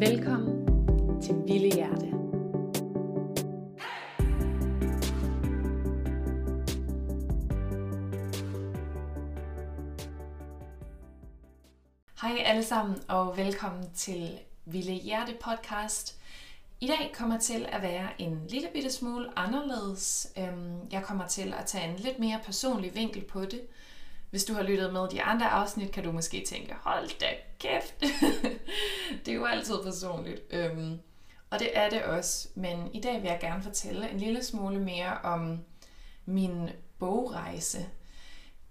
Velkommen til Ville Hjerte. Hej alle sammen og velkommen til Ville Hjerte podcast. I dag kommer til at være en lille bitte smule anderledes. Øhm, jeg kommer til at tage en lidt mere personlig vinkel på det. Hvis du har lyttet med de andre afsnit, kan du måske tænke, hold da kæft. det er jo altid personligt. Øhm, og det er det også. Men i dag vil jeg gerne fortælle en lille smule mere om min bogrejse.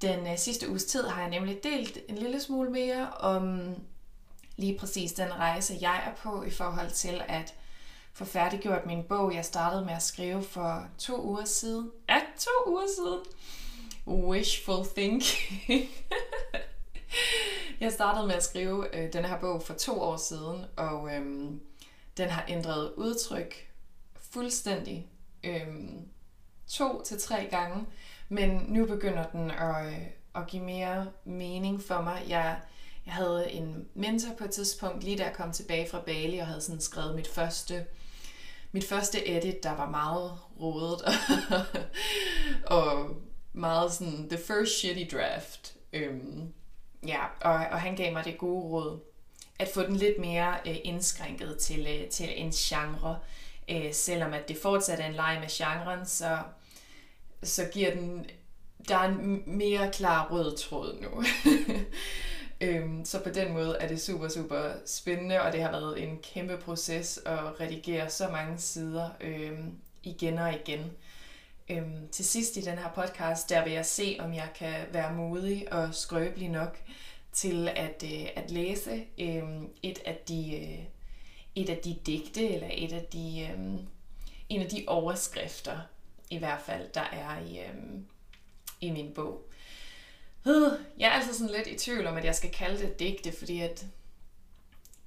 Den øh, sidste uges tid har jeg nemlig delt en lille smule mere om lige præcis den rejse, jeg er på i forhold til at få færdiggjort min bog. Jeg startede med at skrive for to uger siden. Ja, to uger siden. Wishful thinking. jeg startede med at skrive øh, denne her bog for to år siden, og øhm, den har ændret udtryk fuldstændig øhm, to til tre gange, men nu begynder den at, øh, at give mere mening for mig. Jeg, jeg havde en mentor på et tidspunkt, lige da jeg kom tilbage fra Bali, og havde sådan skrevet mit første mit første edit, der var meget rodet og meget sådan the first shitty draft. Øhm, ja, og, og han gav mig det gode råd at få den lidt mere øh, indskrænket til, øh, til en genre. Øh, selvom at det fortsat er en leg med genren, så, så giver den der er en mere klar rød tråd nu. øhm, så på den måde er det super, super spændende, og det har været en kæmpe proces at redigere så mange sider øhm, igen og igen. Øhm, til sidst i den her podcast, der vil jeg se, om jeg kan være modig og skrøbelig nok til at, øh, at læse øh, et af de øh, et af de digte eller et af de øh, en af de overskrifter i hvert fald der er i øh, i min bog. Jeg er altså sådan lidt i tvivl om at jeg skal kalde det digte, fordi at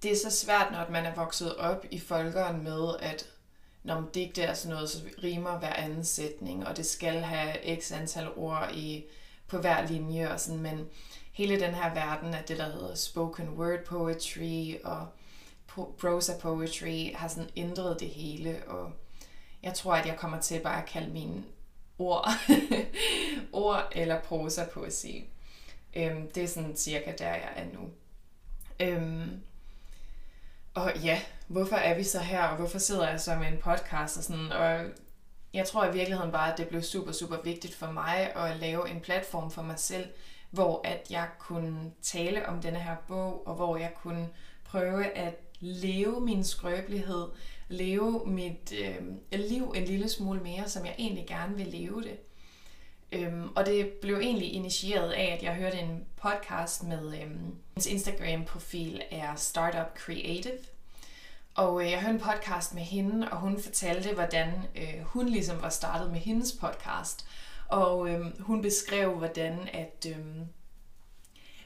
det er så svært når man er vokset op i folkeren med at når digte er sådan noget, så rimer hver anden sætning, og det skal have x antal ord i, på hver linje og sådan, men hele den her verden af det, der hedder spoken word poetry og prosa poetry, har sådan ændret det hele, og jeg tror, at jeg kommer til bare at kalde mine ord, ord eller prosa poesi. Øhm, det er sådan cirka der, jeg er nu. Øhm, og ja, hvorfor er vi så her, og hvorfor sidder jeg så med en podcast og sådan, og jeg tror i virkeligheden bare, at det blev super, super vigtigt for mig at lave en platform for mig selv, hvor at jeg kunne tale om denne her bog, og hvor jeg kunne prøve at leve min skrøbelighed, leve mit øh, liv en lille smule mere, som jeg egentlig gerne vil leve det. Øhm, og det blev egentlig initieret af, at jeg hørte en podcast med, øhm, hans Instagram-profil er Startup Creative. Og øh, jeg hørte en podcast med hende, og hun fortalte, hvordan øh, hun ligesom var startet med hendes podcast. Og øh, hun beskrev, hvordan at øh,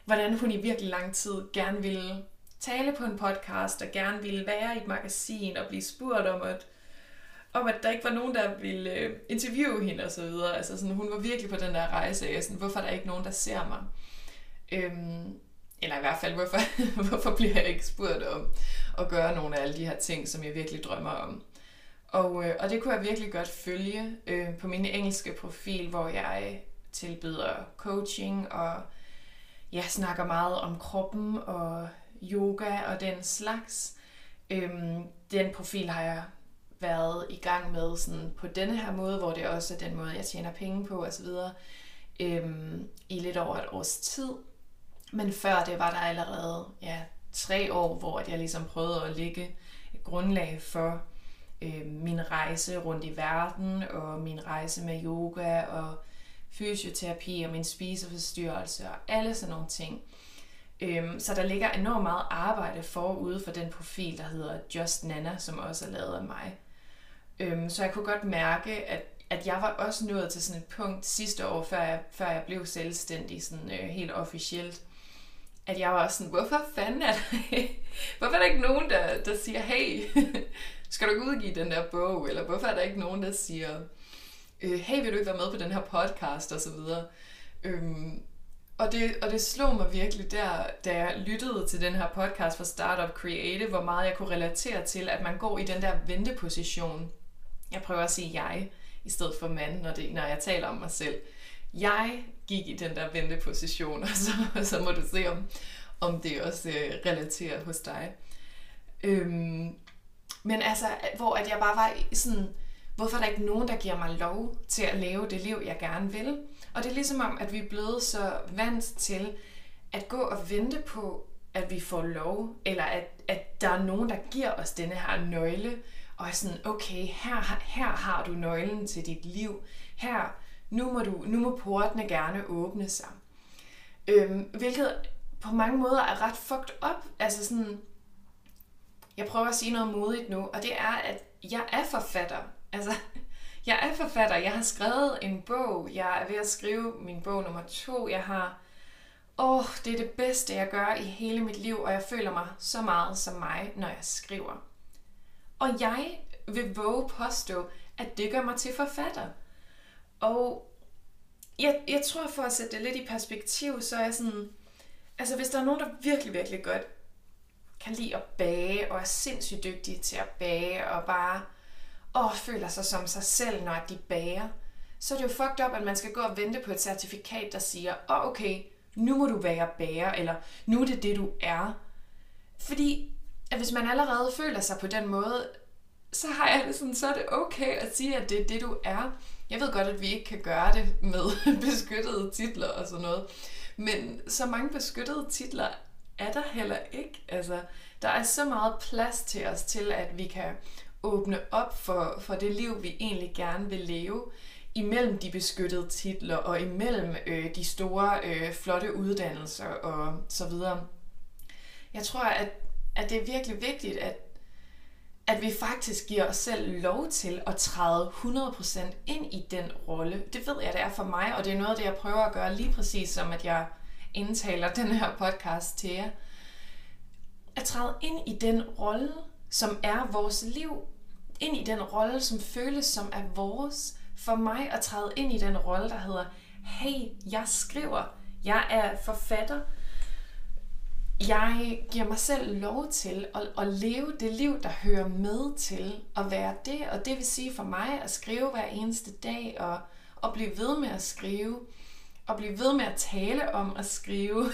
hvordan hun i virkelig lang tid gerne ville tale på en podcast, og gerne ville være i et magasin og blive spurgt om, at, om at der ikke var nogen, der ville øh, interviewe hende og så videre. Altså sådan, hun var virkelig på den der rejse af, sådan, hvorfor er der ikke nogen, der ser mig? Øhm, eller i hvert fald, hvorfor, hvorfor bliver jeg ikke spurgt om at gøre nogle af alle de her ting, som jeg virkelig drømmer om. Og, øh, og det kunne jeg virkelig godt følge øh, på min engelske profil, hvor jeg tilbyder coaching og jeg snakker meget om kroppen og yoga og den slags. Øhm, den profil har jeg været i gang med sådan på denne her måde, hvor det også er den måde, jeg tjener penge på osv. Øhm, i lidt over et års tid. Men før det var der allerede ja, tre år, hvor jeg ligesom prøvede at lægge et grundlag for øh, min rejse rundt i verden, og min rejse med yoga, og fysioterapi, og min spiseforstyrrelse, og alle sådan nogle ting. Øhm, så der ligger enormt meget arbejde forude for den profil, der hedder Just Nana, som også er lavet af mig. Øhm, så jeg kunne godt mærke, at, at jeg var også nået til sådan et punkt sidste år, før jeg, før jeg blev selvstændig, sådan øh, helt officielt, at jeg var også sådan, hvorfor fanden er der, hvorfor er der ikke nogen, der, der siger, hey, skal du ikke udgive den der bog? Eller hvorfor er der ikke nogen, der siger, øh, hey, vil du ikke være med på den her podcast? Og så videre. Øhm, og det, og det slog mig virkelig der, da jeg lyttede til den her podcast fra Startup Creative, hvor meget jeg kunne relatere til, at man går i den der venteposition. Jeg prøver at sige jeg, i stedet for mand, når, det, når jeg taler om mig selv. Jeg gik i den der venteposition, og så, så må du se, om, om det også øh, relaterer hos dig. Øhm, men altså, hvor at jeg bare var sådan, hvorfor er der ikke nogen, der giver mig lov til at leve det liv, jeg gerne vil? Og det er ligesom om, at vi er blevet så vant til at gå og vente på, at vi får lov, eller at, at der er nogen, der giver os denne her nøgle, og er sådan, okay, her, her har du nøglen til dit liv. Her, nu må, du, nu må portene gerne åbne sig. Øhm, hvilket på mange måder er ret fucked up. Altså sådan, jeg prøver at sige noget modigt nu, og det er, at jeg er forfatter. Altså, jeg er forfatter. Jeg har skrevet en bog. Jeg er ved at skrive min bog nummer to. Jeg har... Åh, oh, det er det bedste, jeg gør i hele mit liv, og jeg føler mig så meget som mig, når jeg skriver. Og jeg vil våge påstå, at det gør mig til forfatter. Og jeg, jeg tror, for at sætte det lidt i perspektiv, så er jeg sådan... Altså, hvis der er nogen, der virkelig, virkelig godt kan lide at bage, og er sindssygt dygtige til at bage, og bare åh, føler sig som sig selv, når de bager, så er det jo fucked up, at man skal gå og vente på et certifikat, der siger, åh, oh, okay, nu må du være bager, eller nu er det det, du er. Fordi at hvis man allerede føler sig på den måde, så har jeg det sådan, så er det okay at sige, at det er det, du er. Jeg ved godt, at vi ikke kan gøre det med beskyttede titler og sådan noget. Men så mange beskyttede titler er der heller ikke. Altså, der er så meget plads til os til, at vi kan åbne op for, for det liv, vi egentlig gerne vil leve, imellem de beskyttede titler og imellem øh, de store, øh, flotte uddannelser og så videre. Jeg tror, at, at det er virkelig vigtigt, at, at vi faktisk giver os selv lov til at træde 100% ind i den rolle. Det ved jeg, det er for mig, og det er noget af det, jeg prøver at gøre lige præcis som, at jeg indtaler den her podcast til jer. At træde ind i den rolle, som er vores liv, ind i den rolle, som føles som er vores. For mig at træde ind i den rolle, der hedder, hey, jeg skriver, jeg er forfatter, jeg giver mig selv lov til at, at leve det liv, der hører med til at være det. Og det vil sige for mig at skrive hver eneste dag og, og blive ved med at skrive. Og blive ved med at tale om at skrive.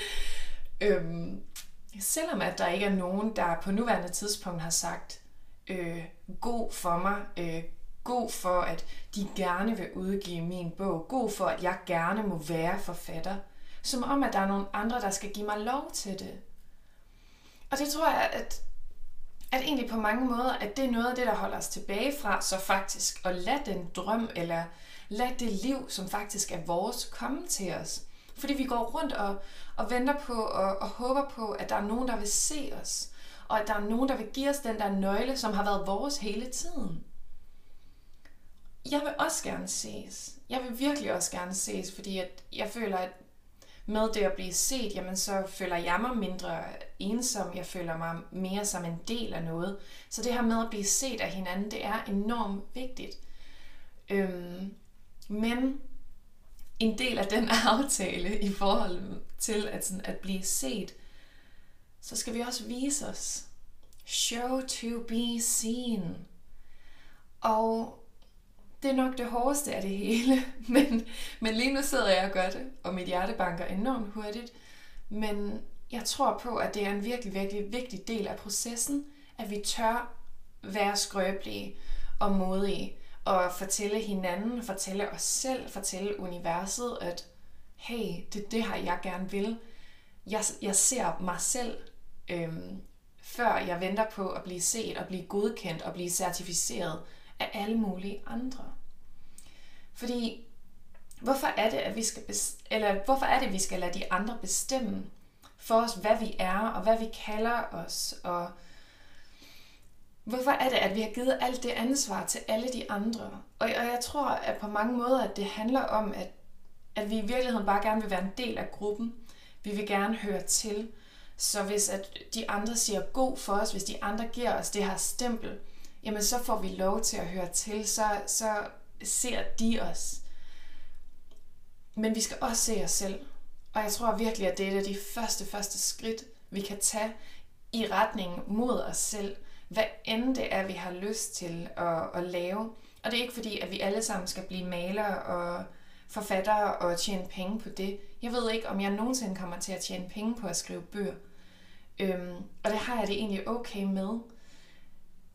øhm, selvom at der ikke er nogen, der på nuværende tidspunkt har sagt, øh, god for mig, øh, god for, at de gerne vil udgive min bog, god for, at jeg gerne må være forfatter, som om, at der er nogle andre, der skal give mig lov til det. Og det tror jeg, at, at egentlig på mange måder, at det er noget af det, der holder os tilbage fra, så faktisk at lade den drøm, eller lade det liv, som faktisk er vores, komme til os. Fordi vi går rundt og, og venter på og, og håber på, at der er nogen, der vil se os og at der er nogen, der vil give os den der nøgle, som har været vores hele tiden. Jeg vil også gerne ses. Jeg vil virkelig også gerne ses, fordi at jeg føler, at med det at blive set, jamen så føler jeg mig mindre ensom. Jeg føler mig mere som en del af noget. Så det her med at blive set af hinanden, det er enormt vigtigt. Øhm, men en del af den aftale i forhold til at, sådan, at blive set, så skal vi også vise os. Show to be seen. Og det er nok det hårdeste af det hele, men, men lige nu sidder jeg og gør det, og mit hjerte banker enormt hurtigt. Men jeg tror på, at det er en virkelig, virkelig vigtig del af processen, at vi tør være skrøbelige og modige, og fortælle hinanden, fortælle os selv, fortælle universet, at hey, det er det her, jeg gerne vil. Jeg, jeg ser mig selv øhm, før jeg venter på at blive set og blive godkendt og blive certificeret af alle mulige andre. Fordi hvorfor er det, at vi skal eller hvorfor er det, vi skal lade de andre bestemme for os, hvad vi er og hvad vi kalder os og Hvorfor er det, at vi har givet alt det ansvar til alle de andre? Og, og jeg tror, at på mange måder, at det handler om, at, at vi i virkeligheden bare gerne vil være en del af gruppen. Vi vil gerne høre til. Så hvis at de andre siger god for os, hvis de andre giver os det her stempel, jamen så får vi lov til at høre til, så, så ser de os. Men vi skal også se os selv. Og jeg tror virkelig, at det er et af de første, første skridt, vi kan tage i retning mod os selv. Hvad end det er, vi har lyst til at, at lave. Og det er ikke fordi, at vi alle sammen skal blive malere og forfattere og tjene penge på det. Jeg ved ikke, om jeg nogensinde kommer til at tjene penge på at skrive bøger. Øhm, og det har jeg det egentlig okay med.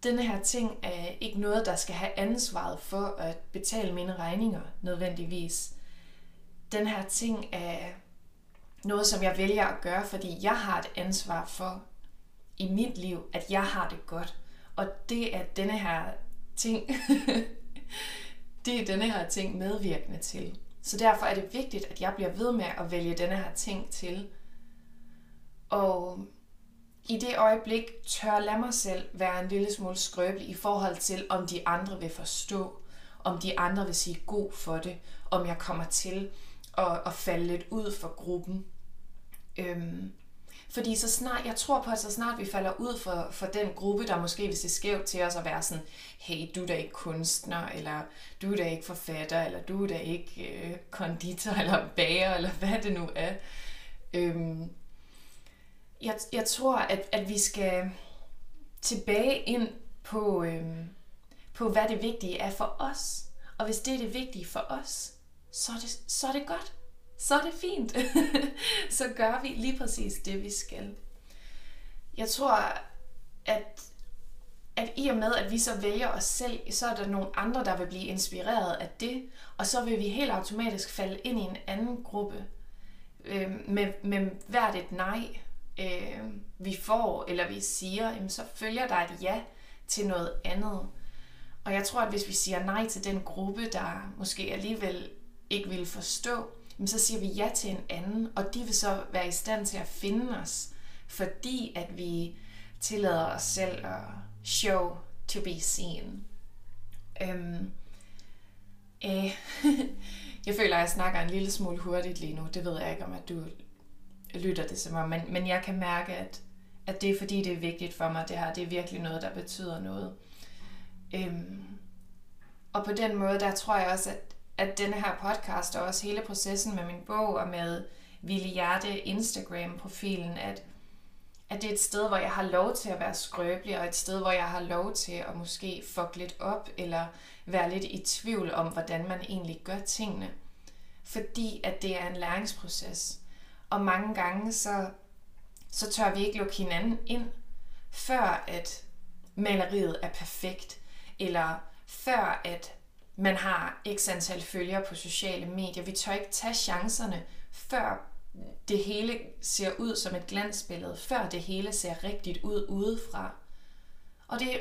Denne her ting er ikke noget, der skal have ansvaret for at betale mine regninger nødvendigvis. Den her ting er noget, som jeg vælger at gøre, fordi jeg har et ansvar for i mit liv, at jeg har det godt. Og det er denne her ting, det er denne her ting medvirkende til. Så derfor er det vigtigt, at jeg bliver ved med at vælge denne her ting til. Og i det øjeblik tør lade mig selv være en lille smule skrøbelig i forhold til, om de andre vil forstå, om de andre vil sige god for det, om jeg kommer til at, at falde lidt ud for gruppen. Øhm, fordi så snart, jeg tror på, at så snart vi falder ud for, for den gruppe, der måske vil se skævt til os og være sådan, hey, du er da ikke kunstner, eller du er da ikke forfatter, eller du er da ikke øh, konditor, eller bager, eller hvad det nu er. Øhm, jeg, jeg tror, at, at vi skal tilbage ind på, øhm, på, hvad det vigtige er for os. Og hvis det er det vigtige for os, så er det, så er det godt så er det fint. så gør vi lige præcis det, vi skal. Jeg tror, at, at i og med, at vi så vælger os selv, så er der nogle andre, der vil blive inspireret af det, og så vil vi helt automatisk falde ind i en anden gruppe øh, med, med hvert et nej, øh, vi får, eller vi siger, jamen, så følger der et ja til noget andet. Og jeg tror, at hvis vi siger nej til den gruppe, der måske alligevel ikke vil forstå, jamen, så siger vi ja til en anden, og de vil så være i stand til at finde os, fordi at vi tillader os selv at show to be seen. Øhm, øh, jeg føler, at jeg snakker en lille smule hurtigt lige nu. Det ved jeg ikke, om at du lytter det som om, men, men jeg kan mærke, at, at det er fordi, det er vigtigt for mig. Det her det er virkelig noget, der betyder noget. Øhm, og på den måde, der tror jeg også, at at denne her podcast og også hele processen med min bog og med Ville Hjerte Instagram-profilen, at, at det er et sted, hvor jeg har lov til at være skrøbelig, og et sted, hvor jeg har lov til at måske fuck lidt op, eller være lidt i tvivl om, hvordan man egentlig gør tingene. Fordi at det er en læringsproces. Og mange gange, så, så tør vi ikke lukke hinanden ind, før at maleriet er perfekt, eller før at man har x antal følgere på sociale medier. Vi tør ikke tage chancerne, før det hele ser ud som et glansbillede, før det hele ser rigtigt ud udefra. Og det er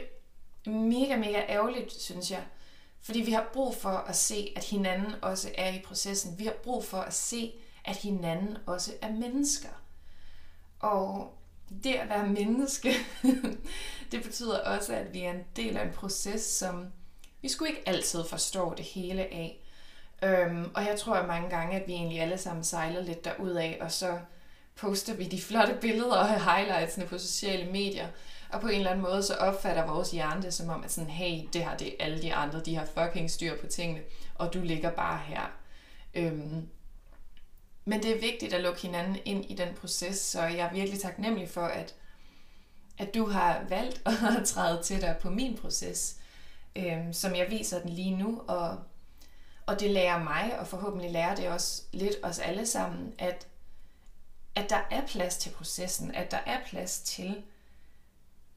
mega, mega ærgerligt, synes jeg. Fordi vi har brug for at se, at hinanden også er i processen. Vi har brug for at se, at hinanden også er mennesker. Og det at være menneske, det betyder også, at vi er en del af en proces, som vi skulle ikke altid forstå det hele af. Øhm, og jeg tror at mange gange, at vi egentlig alle sammen sejler lidt derud af, og så poster vi de flotte billeder og highlightsene på sociale medier. Og på en eller anden måde, så opfatter vores hjerne det som om, at sådan, hey, det her det er alle de andre, de har fucking styr på tingene, og du ligger bare her. Øhm, men det er vigtigt at lukke hinanden ind i den proces, så jeg er virkelig taknemmelig for, at, at du har valgt at træde til dig på min proces øh, som jeg viser den lige nu, og, og det lærer mig, og forhåbentlig lærer det også lidt os alle sammen, at, at der er plads til processen, at der er plads til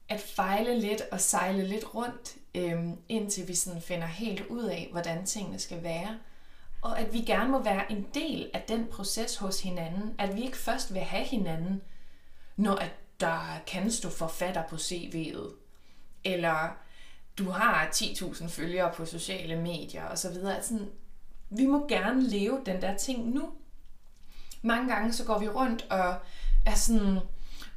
at fejle lidt og sejle lidt rundt, øh, indtil vi sådan finder helt ud af, hvordan tingene skal være. Og at vi gerne må være en del af den proces hos hinanden. At vi ikke først vil have hinanden, når at der kan stå forfatter på CV'et. Eller du har 10.000 følgere på sociale medier og så videre. Altså, vi må gerne leve den der ting nu. Mange gange så går vi rundt og er sådan,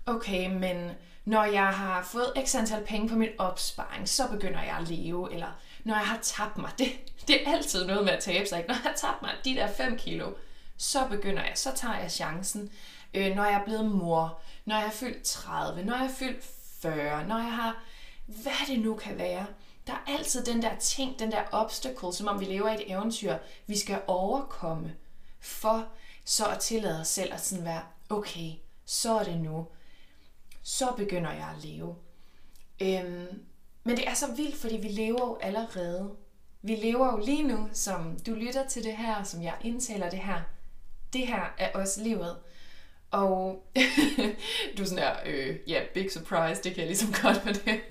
okay, men når jeg har fået x antal penge på min opsparing, så begynder jeg at leve, eller når jeg har tabt mig, det, det er altid noget med at tabe sig, ikke? når jeg har tabt mig de der 5 kilo, så begynder jeg, så tager jeg chancen, øh, når jeg er blevet mor, når jeg er fyldt 30, når jeg er fyldt 40, når jeg har hvad det nu kan være. Der er altid den der ting, den der obstacle, som om vi lever i et eventyr, vi skal overkomme, for så at tillade os selv at sådan være, okay, så er det nu. Så begynder jeg at leve. Øhm, men det er så vildt, fordi vi lever jo allerede. Vi lever jo lige nu, som du lytter til det her, som jeg indtaler det her. Det her er også livet. Og du er sådan her, øh, ja, yeah, big surprise, det kan jeg ligesom godt med det.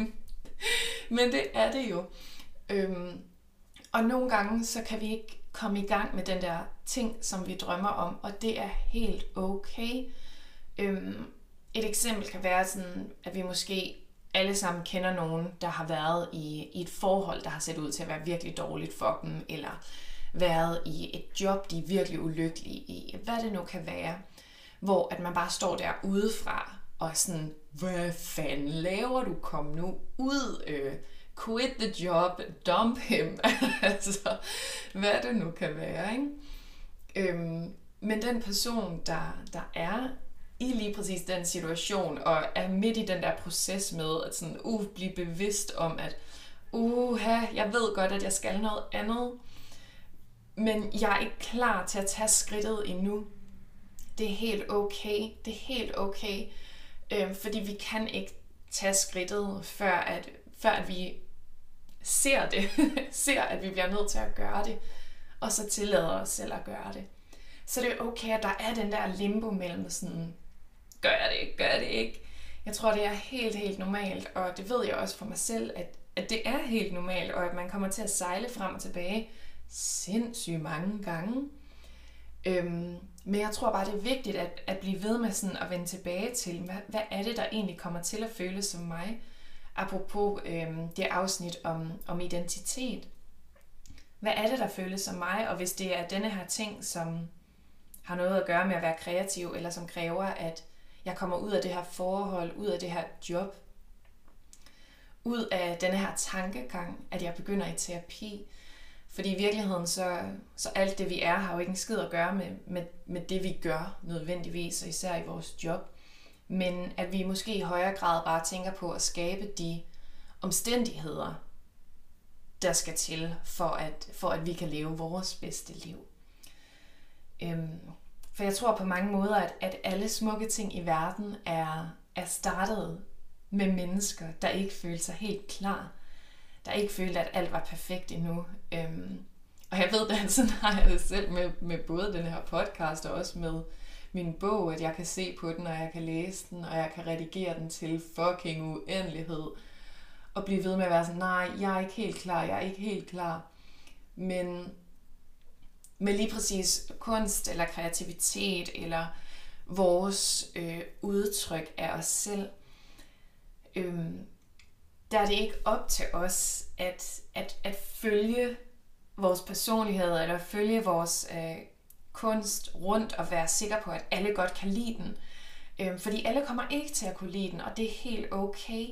Men det er det jo. Øhm, og nogle gange, så kan vi ikke komme i gang med den der ting, som vi drømmer om, og det er helt okay. Øhm, et eksempel kan være sådan, at vi måske alle sammen kender nogen, der har været i, i et forhold, der har set ud til at være virkelig dårligt for dem, eller været i et job, de er virkelig ulykkelige i, hvad det nu kan være, hvor at man bare står der udefra og er sådan, hvad fanden laver du? Kom nu ud, øh, quit the job, dump him, altså hvad det nu kan være, ikke? Øhm, men den person, der, der er i lige præcis den situation, og er midt i den der proces med at sådan, uh, blive bevidst om, at uha, jeg ved godt, at jeg skal noget andet, men jeg er ikke klar til at tage skridtet endnu. Det er helt okay. Det er helt okay. Øh, fordi vi kan ikke tage skridtet, før at, før at vi ser det. ser, at vi bliver nødt til at gøre det. Og så tillader os selv at gøre det. Så det er okay, at der er den der limbo mellem sådan, gør jeg det ikke, gør jeg det ikke. Jeg tror, det er helt, helt normalt, og det ved jeg også for mig selv, at, at det er helt normalt, og at man kommer til at sejle frem og tilbage sindssygt mange gange. Øhm, men jeg tror bare, det er vigtigt at, at blive ved med sådan at vende tilbage til, hvad, hvad er det, der egentlig kommer til at føles som mig? Apropos øhm, det afsnit om, om identitet. Hvad er det, der føles som mig? Og hvis det er denne her ting, som har noget at gøre med at være kreativ, eller som kræver, at jeg kommer ud af det her forhold, ud af det her job, ud af denne her tankegang, at jeg begynder i terapi. Fordi i virkeligheden, så, så alt det vi er, har jo ikke en skid at gøre med, med, med det vi gør nødvendigvis, og især i vores job. Men at vi måske i højere grad bare tænker på at skabe de omstændigheder, der skal til, for at, for at vi kan leve vores bedste liv. Øhm, for jeg tror på mange måder, at, at alle smukke ting i verden er, er startet med mennesker, der ikke følte sig helt klar. Der ikke følte, at alt var perfekt endnu. Øhm, og jeg ved, at sådan har jeg det selv med, med både den her podcast og også med min bog, at jeg kan se på den, og jeg kan læse den, og jeg kan redigere den til fucking uendelighed. Og blive ved med at være sådan, nej, jeg er ikke helt klar, jeg er ikke helt klar. Men med lige præcis kunst eller kreativitet eller vores øh, udtryk af os selv, øh, der er det ikke op til os at, at, at følge vores personlighed eller følge vores øh, kunst rundt og være sikker på, at alle godt kan lide den. Øh, fordi alle kommer ikke til at kunne lide den, og det er helt okay.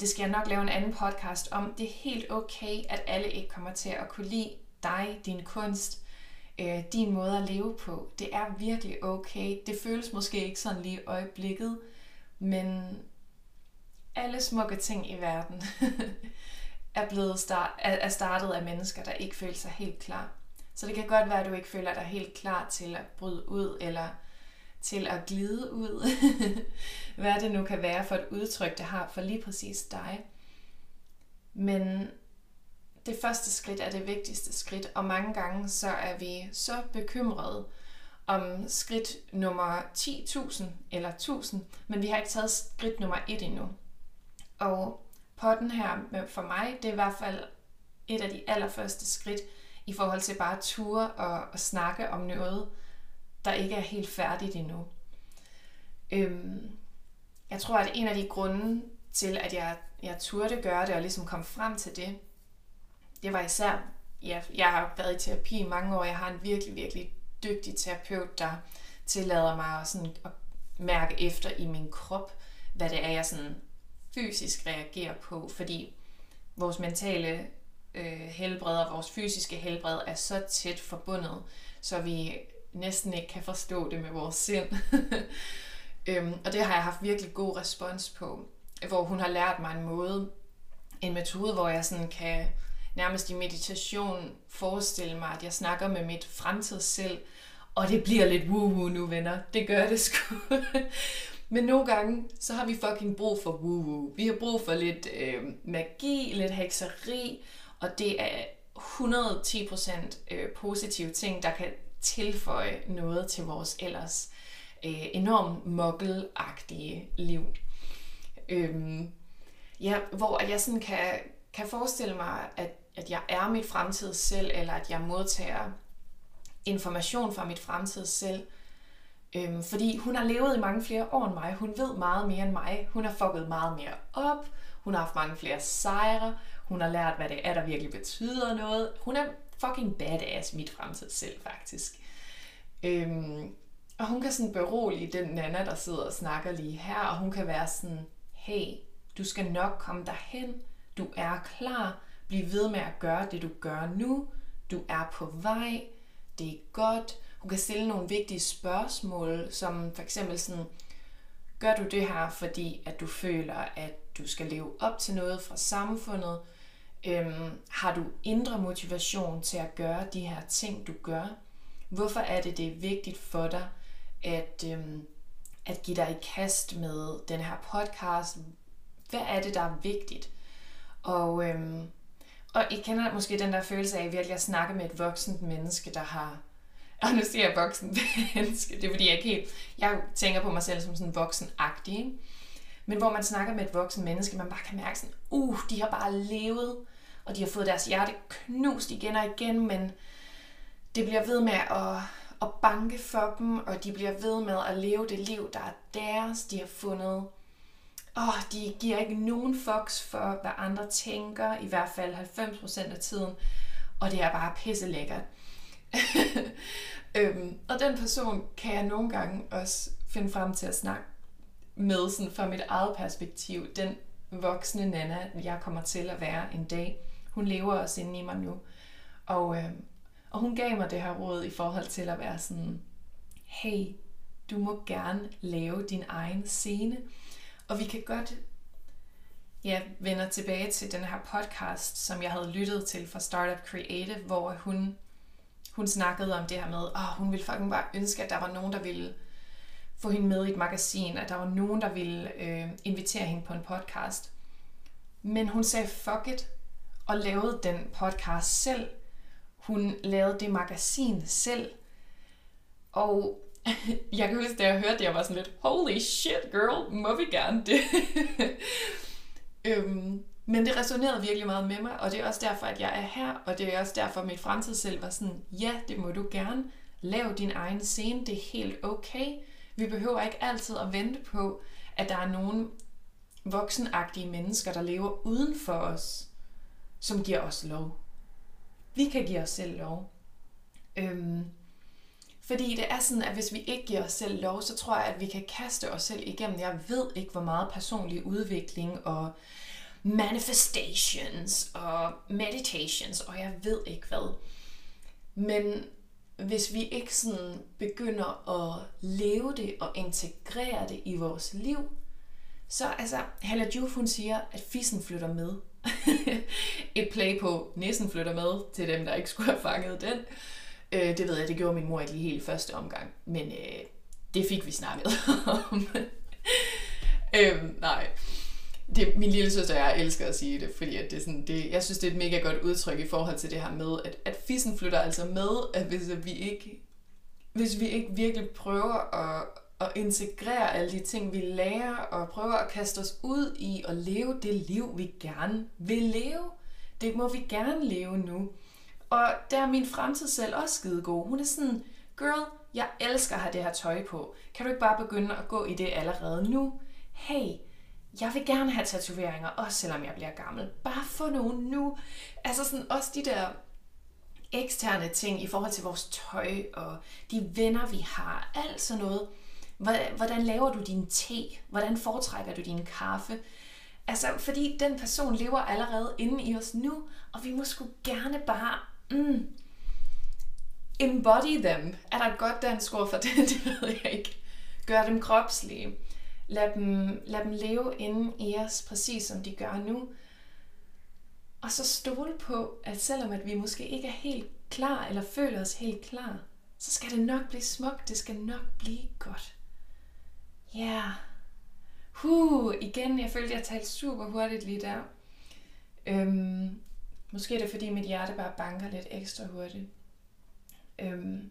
Det skal jeg nok lave en anden podcast om. Det er helt okay, at alle ikke kommer til at kunne lide dig, din kunst, øh, din måde at leve på. Det er virkelig okay. Det føles måske ikke sådan lige i øjeblikket, men alle smukke ting i verden er blevet start, er startet af mennesker, der ikke føler sig helt klar. Så det kan godt være, at du ikke føler dig helt klar til at bryde ud, eller til at glide ud. Hvad det nu kan være for et udtryk, det har for lige præcis dig. Men det første skridt er det vigtigste skridt, og mange gange så er vi så bekymrede om skridt nummer 10.000 eller 1000, men vi har ikke taget skridt nummer 1 endnu. Og potten her for mig, det er i hvert fald et af de allerførste skridt i forhold til bare at ture og, og snakke om noget, der ikke er helt færdigt endnu. Øhm, jeg tror, at en af de grunde til, at jeg, jeg turde gøre det og ligesom kom frem til det, det var især, ja, jeg har været i terapi i mange år, jeg har en virkelig, virkelig dygtig terapeut, der tillader mig at, sådan, at mærke efter i min krop, hvad det er, jeg sådan fysisk reagerer på, fordi vores mentale øh, helbred og vores fysiske helbred er så tæt forbundet, så vi næsten ikke kan forstå det med vores sind. øhm, og det har jeg haft virkelig god respons på, hvor hun har lært mig en måde, en metode, hvor jeg sådan kan nærmest i meditation forestille mig, at jeg snakker med mit fremtid selv, Og det bliver lidt woo-woo nu, venner. Det gør det sgu. Men nogle gange, så har vi fucking brug for woo-woo. Vi har brug for lidt øh, magi, lidt hekseri, og det er 110% øh, positive ting, der kan tilføje noget til vores ellers øh, enormt mokkelagtige liv. Øhm, ja, hvor jeg sådan kan, kan forestille mig, at, at jeg er mit fremtids selv, eller at jeg modtager information fra mit fremtids selv. Øhm, fordi hun har levet i mange flere år end mig. Hun ved meget mere end mig. Hun har fucket meget mere op. Hun har haft mange flere sejre. Hun har lært, hvad det er, der virkelig betyder noget. Hun er fucking badass, mit fremtid selv, faktisk. Øhm, og hun kan sådan berolige den Nana, der sidder og snakker lige her, og hun kan være sådan, hey, du skal nok komme derhen, du er klar, bliv ved med at gøre det, du gør nu, du er på vej, det er godt. Hun kan stille nogle vigtige spørgsmål, som for eksempel sådan, gør du det her, fordi at du føler, at du skal leve op til noget fra samfundet? Øhm, har du indre motivation til at gøre de her ting, du gør? Hvorfor er det, det er vigtigt for dig at, øhm, at give dig i kast med den her podcast? Hvad er det, der er vigtigt? Og, øhm, og I kender måske den der følelse af virkelig at snakke med et voksent menneske, der har... Og nu siger jeg voksen menneske, det er fordi jeg ikke helt... Jeg tænker på mig selv som sådan voksenagtig, ikke? Men hvor man snakker med et voksen menneske, man bare kan mærke sådan, uh, de har bare levet, og de har fået deres hjerte knust igen og igen, men det bliver ved med at, at banke for dem, og de bliver ved med at leve det liv, der er deres. De har fundet... Åh, de giver ikke nogen fucks for, hvad andre tænker, i hvert fald 90% af tiden. Og det er bare pisse lækkert. øhm, og den person kan jeg nogle gange også finde frem til at snakke med sådan fra mit eget perspektiv. Den voksne Nana, jeg kommer til at være en dag. Hun lever også inde i mig nu. Og, øh, og hun gav mig det her råd i forhold til at være sådan, hey, du må gerne lave din egen scene. Og vi kan godt ja, vende tilbage til den her podcast, som jeg havde lyttet til fra Startup Creative, hvor hun, hun snakkede om det her med, at oh, hun ville fucking bare ønske, at der var nogen, der ville få hende med i et magasin, at der var nogen, der ville øh, invitere hende på en podcast. Men hun sagde fuck it, og lavede den podcast selv. Hun lavede det magasin selv. Og jeg kan huske, da jeg hørte det, jeg var sådan lidt, holy shit girl, må vi gerne det? øhm, men det resonerede virkelig meget med mig, og det er også derfor, at jeg er her, og det er også derfor, at mit fremtid selv var sådan, ja, det må du gerne. Lav din egen scene, det er helt okay. Vi behøver ikke altid at vente på, at der er nogen voksenagtige mennesker, der lever uden for os, som giver os lov. Vi kan give os selv lov. Øhm, fordi det er sådan, at hvis vi ikke giver os selv lov, så tror jeg, at vi kan kaste os selv igennem. Jeg ved ikke, hvor meget personlig udvikling og manifestations og meditations, og jeg ved ikke hvad. Men hvis vi ikke sådan begynder at leve det og integrere det i vores liv, så altså, Hella Juf, hun siger, at fissen flytter med. Et play på, næsen flytter med, til dem, der ikke skulle have fanget den. Øh, det ved jeg, det gjorde min mor ikke lige helt første omgang, men øh, det fik vi snakket om. øh, nej. Det, min lille søster og jeg elsker at sige det, fordi at det er sådan, det, jeg synes, det er et mega godt udtryk i forhold til det her med, at, at fissen flytter altså med, at hvis at vi ikke hvis vi ikke virkelig prøver at, at integrere alle de ting, vi lærer, og prøver at kaste os ud i at leve det liv, vi gerne vil leve. Det må vi gerne leve nu. Og der er min fremtid selv også skide god. Hun er sådan, girl, jeg elsker at have det her tøj på. Kan du ikke bare begynde at gå i det allerede nu? Hey, jeg vil gerne have tatoveringer, også selvom jeg bliver gammel. Bare få nogle nu. Altså sådan også de der eksterne ting i forhold til vores tøj og de venner, vi har. Alt sådan noget. Hvordan laver du din te? Hvordan foretrækker du din kaffe? Altså, fordi den person lever allerede inde i os nu, og vi må sgu gerne bare mm, embody them. Er der et godt dansk ord for det? Det ved jeg ikke. Gør dem kropslige. Lad dem, lad dem leve inden i os, præcis som de gør nu. Og så stole på, at selvom at vi måske ikke er helt klar, eller føler os helt klar, så skal det nok blive smukt, det skal nok blive godt. Ja. Yeah. Huh, igen, jeg følte, jeg talte super hurtigt lige der. Øhm, måske er det, fordi mit hjerte bare banker lidt ekstra hurtigt. Øhm,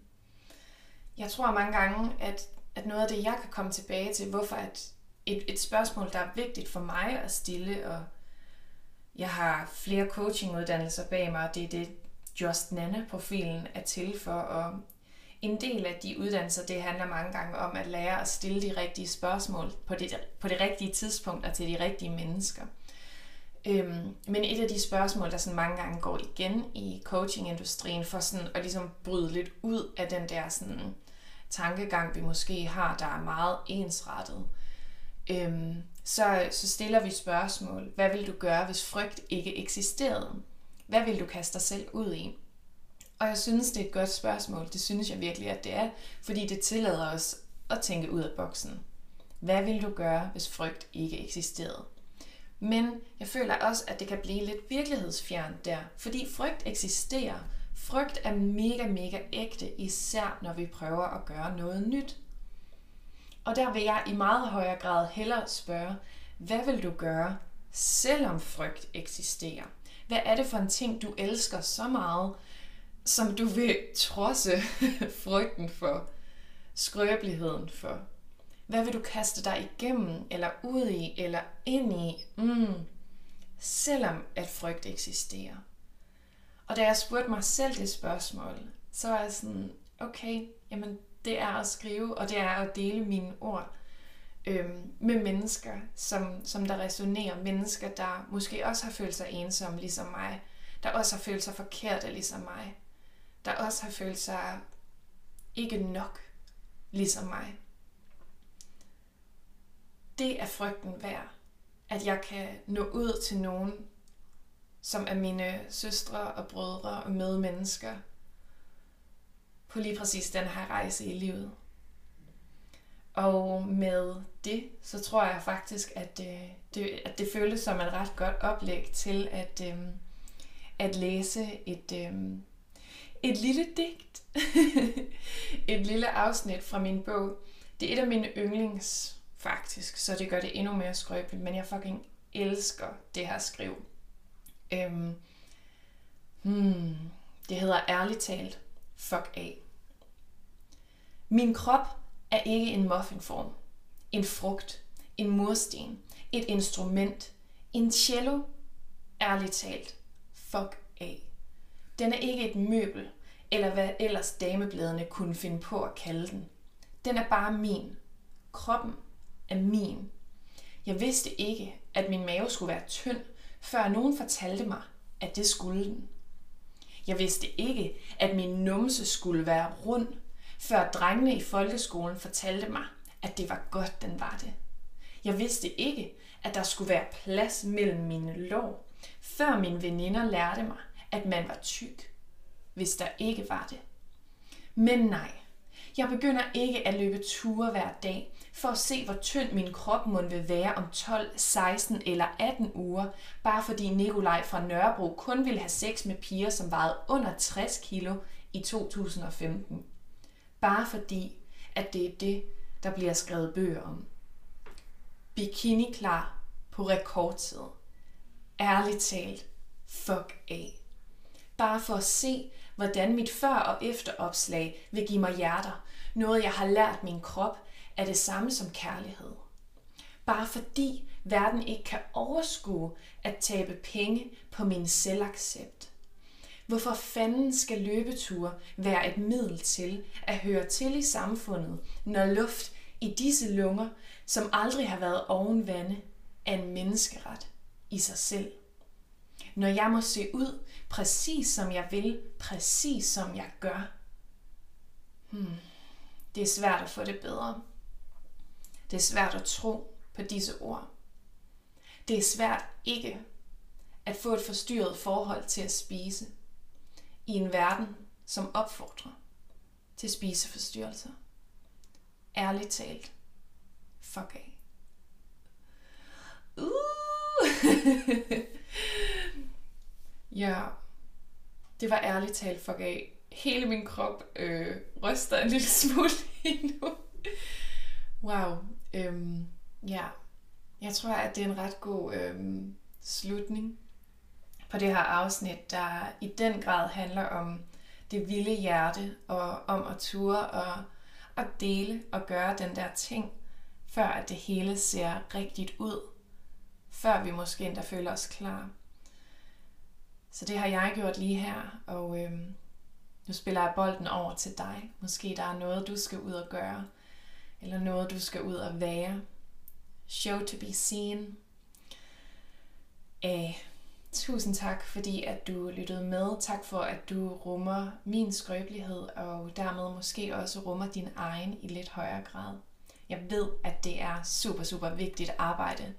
jeg tror mange gange, at, at noget af det, jeg kan komme tilbage til, hvorfor at et, et spørgsmål, der er vigtigt for mig at stille, og jeg har flere coachinguddannelser bag mig, og det er det, Just Nana-profilen er til for, og en del af de uddannelser, det handler mange gange om at lære at stille de rigtige spørgsmål på det, på det rigtige tidspunkt og til de rigtige mennesker. Øhm, men et af de spørgsmål, der sådan mange gange går igen i coachingindustrien, for sådan at ligesom bryde lidt ud af den der sådan tankegang, vi måske har, der er meget ensrettet, øhm, så, så stiller vi spørgsmål. Hvad vil du gøre, hvis frygt ikke eksisterede? Hvad vil du kaste dig selv ud i? Og jeg synes, det er et godt spørgsmål. Det synes jeg virkelig, at det er, fordi det tillader os at tænke ud af boksen. Hvad vil du gøre, hvis frygt ikke eksisterede? Men jeg føler også, at det kan blive lidt virkelighedsfjernt der, fordi frygt eksisterer. Frygt er mega, mega ægte, især når vi prøver at gøre noget nyt. Og der vil jeg i meget højere grad hellere spørge, hvad vil du gøre, selvom frygt eksisterer? Hvad er det for en ting, du elsker så meget, som du vil trodse frygten for, skrøbeligheden for? Hvad vil du kaste dig igennem, eller ud i, eller ind i, mm, selvom at frygt eksisterer? Og da jeg spurgte mig selv det spørgsmål, så var jeg sådan, okay, jamen det er at skrive, og det er at dele mine ord øhm, med mennesker, som, som der resonerer. Mennesker, der måske også har følt sig ensomme, ligesom mig. Der også har følt sig forkerte, ligesom mig. Der også har følt sig ikke nok, ligesom mig. Det er frygten værd, at jeg kan nå ud til nogen, som er mine søstre og brødre og medmennesker, på lige præcis den her rejse i livet. Og med det, så tror jeg faktisk, at det, øh, det, at det føles som et ret godt oplæg til at, øh, at læse et, øh, et lille digt. et lille afsnit fra min bog. Det er et af mine yndlings, faktisk, så det gør det endnu mere skrøbeligt, men jeg fucking elsker det her skriv. Øhm, hmm, det hedder ærligt talt, fuck af. Min krop er ikke en muffinform, en frugt, en mursten, et instrument, en cello, ærligt talt, fuck af. Den er ikke et møbel, eller hvad ellers damebladene kunne finde på at kalde den. Den er bare min. Kroppen er min. Jeg vidste ikke, at min mave skulle være tynd, før nogen fortalte mig, at det skulle den. Jeg vidste ikke, at min numse skulle være rund, før drengene i folkeskolen fortalte mig, at det var godt, den var det. Jeg vidste ikke, at der skulle være plads mellem mine lår, før mine veninder lærte mig, at man var tyk, hvis der ikke var det. Men nej, jeg begynder ikke at løbe ture hver dag, for at se, hvor tynd min krop må vil være om 12, 16 eller 18 uger, bare fordi Nikolaj fra Nørrebro kun ville have sex med piger, som vejede under 60 kilo i 2015 bare fordi, at det er det, der bliver skrevet bøger om. Bikini klar på rekordtid. Ærligt talt, fuck af. Bare for at se, hvordan mit før- og efteropslag vil give mig hjerter. Noget, jeg har lært min krop, er det samme som kærlighed. Bare fordi verden ikke kan overskue at tabe penge på min selvaccept. Hvorfor fanden skal løbeture være et middel til at høre til i samfundet, når luft i disse lunger, som aldrig har været oven vande, er en menneskeret i sig selv? Når jeg må se ud præcis som jeg vil, præcis som jeg gør. Hmm. Det er svært at få det bedre. Det er svært at tro på disse ord. Det er svært ikke at få et forstyrret forhold til at spise – i en verden, som opfordrer til spiseforstyrrelser. Ærligt talt. Fuck af. Uh! ja, det var ærligt talt fuck af hele min krop øh, ryster en lille smule lige nu. Wow. Øhm, ja, jeg tror, at det er en ret god øhm, slutning på det her afsnit, der i den grad handler om det vilde hjerte og om at ture og at dele og gøre den der ting, før at det hele ser rigtigt ud. Før vi måske endda føler os klar. Så det har jeg gjort lige her, og øhm, nu spiller jeg bolden over til dig. Måske der er noget, du skal ud og gøre, eller noget, du skal ud og være. Show to be seen. Æh, tusind tak, fordi at du lyttede med. Tak for, at du rummer min skrøbelighed, og dermed måske også rummer din egen i lidt højere grad. Jeg ved, at det er super, super vigtigt arbejde,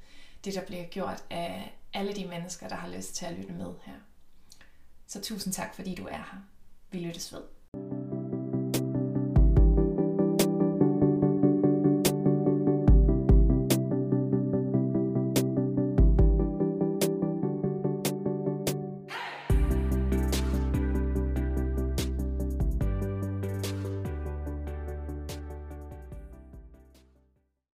det der bliver gjort af alle de mennesker, der har lyst til at lytte med her. Så tusind tak, fordi du er her. Vi lyttes ved.